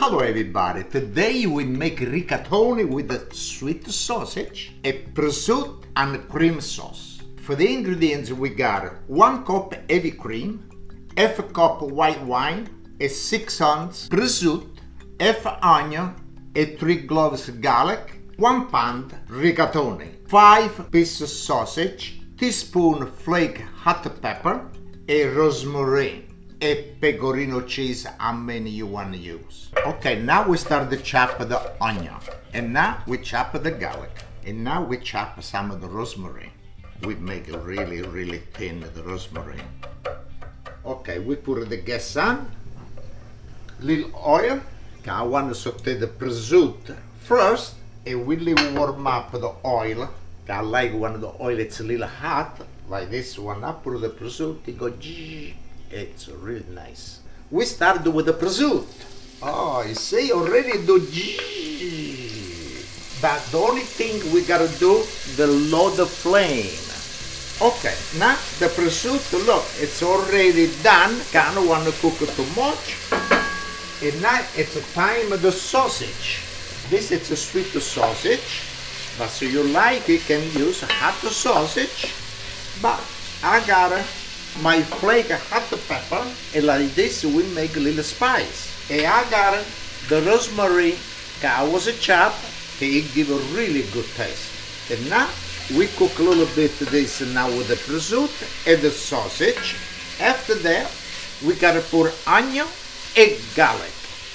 Hello everybody, today we make rigatoni with a sweet sausage, a prosciutto and cream sauce. For the ingredients we got 1 cup heavy cream, half a cup white wine, a 6 ounce prosciutto, half onion, a 3 cloves garlic, 1 pound rigatoni, 5 pieces sausage, teaspoon flake hot pepper, a rosemary, pecorino cheese how many you want to use. Okay, now we start to chop the onion. And now we chop the garlic. And now we chop some of the rosemary. We make it really, really thin, the rosemary. Okay, we put the gas on. Little oil. I want to saute the prosciutto first. And we leave warm up the oil. I like when the oil it's a little hot, like this one. I put the prosciutto, it go zzz. It's really nice. We start with the prosciutto. Oh, you see, already do. But the only thing we gotta do, the low the flame. Okay, now the prosciutto, look, it's already done. Can't want to cook it too much. And now it's time of the sausage. This is a sweet sausage. But so you like, you can use hot sausage. But I got my flake hot pepper. And like this, we make a little spice. And I got the rosemary. I was a chop. It give a really good taste. And now we cook a little bit this now with the prosciutto and the sausage. After that, we gotta put onion and garlic.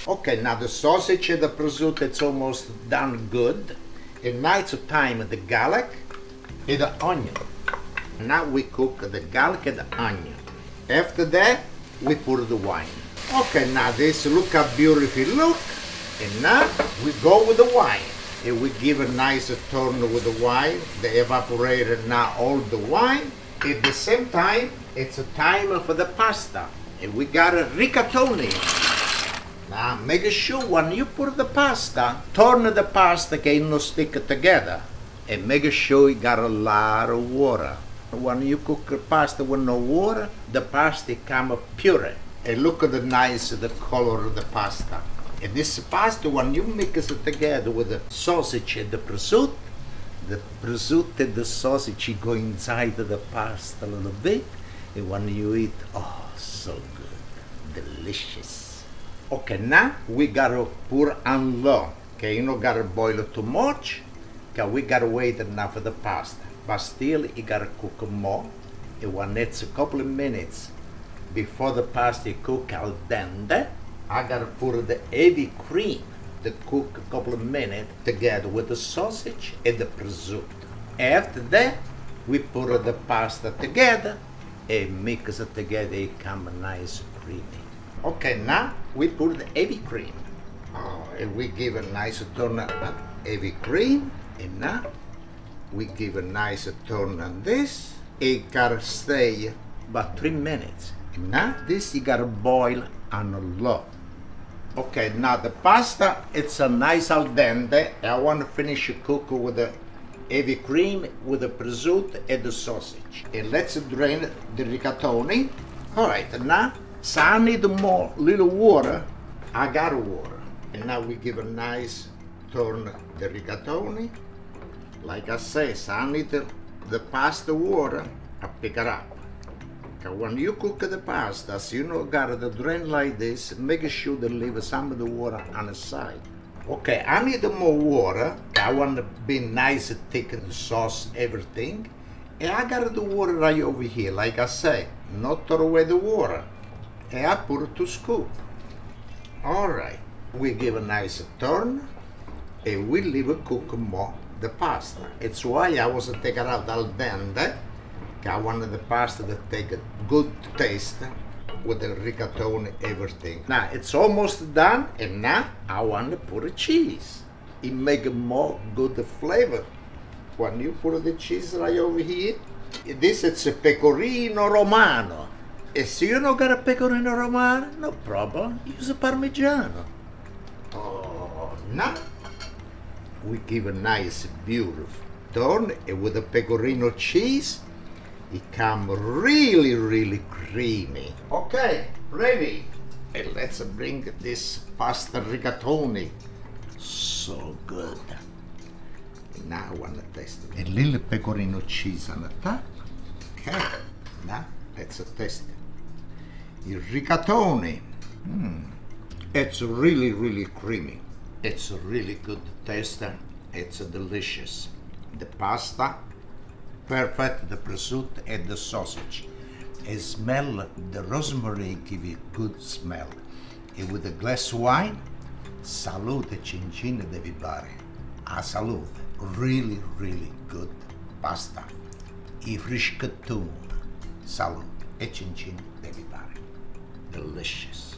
Okay, now the sausage and the prosciutto it's almost done good. And now it's time the garlic and the onion. Now we cook the garlic and the onion. After that, we put the wine. Okay, now this look how beautiful look. And now we go with the wine. And we give a nice turn with the wine. The evaporated now all the wine. At the same time, it's a time for the pasta. And we got a rigatoni. Now make sure when you put the pasta, turn the pasta can no stick together. And make sure you got a lot of water. When you cook the pasta with no water, the pasta come pure. And look at the nice the color of the pasta. And this pasta, when you mix it together with the sausage and the prosciutto, the prosciutto and the sausage go inside the pasta a little bit. And when you eat, oh, so good, delicious. Okay, now we gotta pour on low. Okay, you don't gotta boil it too much. Okay, we gotta wait enough for the pasta. But still, you gotta cook more. And when it's a couple of minutes before the pasta cook al dente, I gotta put the heavy cream to cook a couple of minutes together with the sausage and the prosciutto. After that, we put the pasta together and mix it together. It come nice creamy. Okay, now we put the heavy cream. Oh, and we give a nice turn at heavy cream. And now we give a nice turn on this. It gotta stay about three minutes. Now this you gotta boil on a low. Okay, now the pasta, it's a nice al dente. I want to finish cook with the heavy cream, with the prosciutto and the sausage. And let's drain the rigatoni. All right, now, so I need more little water. I got water. And now we give a nice turn the rigatoni. Like I say, so I need the, pasta water. I pick it up. When you cook the pasta, you know got the drain like this, make sure to leave some of the water on the side. Okay, I need more water. I want to be nice, and thick, the sauce, everything. And I got the water right over here, like I say, not throw away the water. And I put it to scoop. All right, we give a nice turn, and we leave it cook more the pasta. It's why I was taking out al dente. I wanted the pasta that take a good taste with the rigatoni, everything. Now it's almost done, and now I want to put a cheese. It make a more good flavor. When you put the cheese right over here, this is a pecorino romano. Eh, if you don't got a pecorino romano, no problem. Use a parmigiano. Oh, now we give a nice, beautiful turn and with the pecorino cheese it come really really creamy okay ready and let's bring this pasta rigatoni. So good. Now I want to taste it. A little pecorino cheese on the top. Okay. Now let's taste it. Il rigatoni. Mm. It's really, really creamy. It's a really good taste. It's delicious. The pasta, perfect. The prosciutto and the sausage. A smell, the rosemary give you good smell. And with a glass of wine, salute cincin devi bare. A salute. Really, really good pasta. I frischkettone. Salute e cincin bare. Delicious.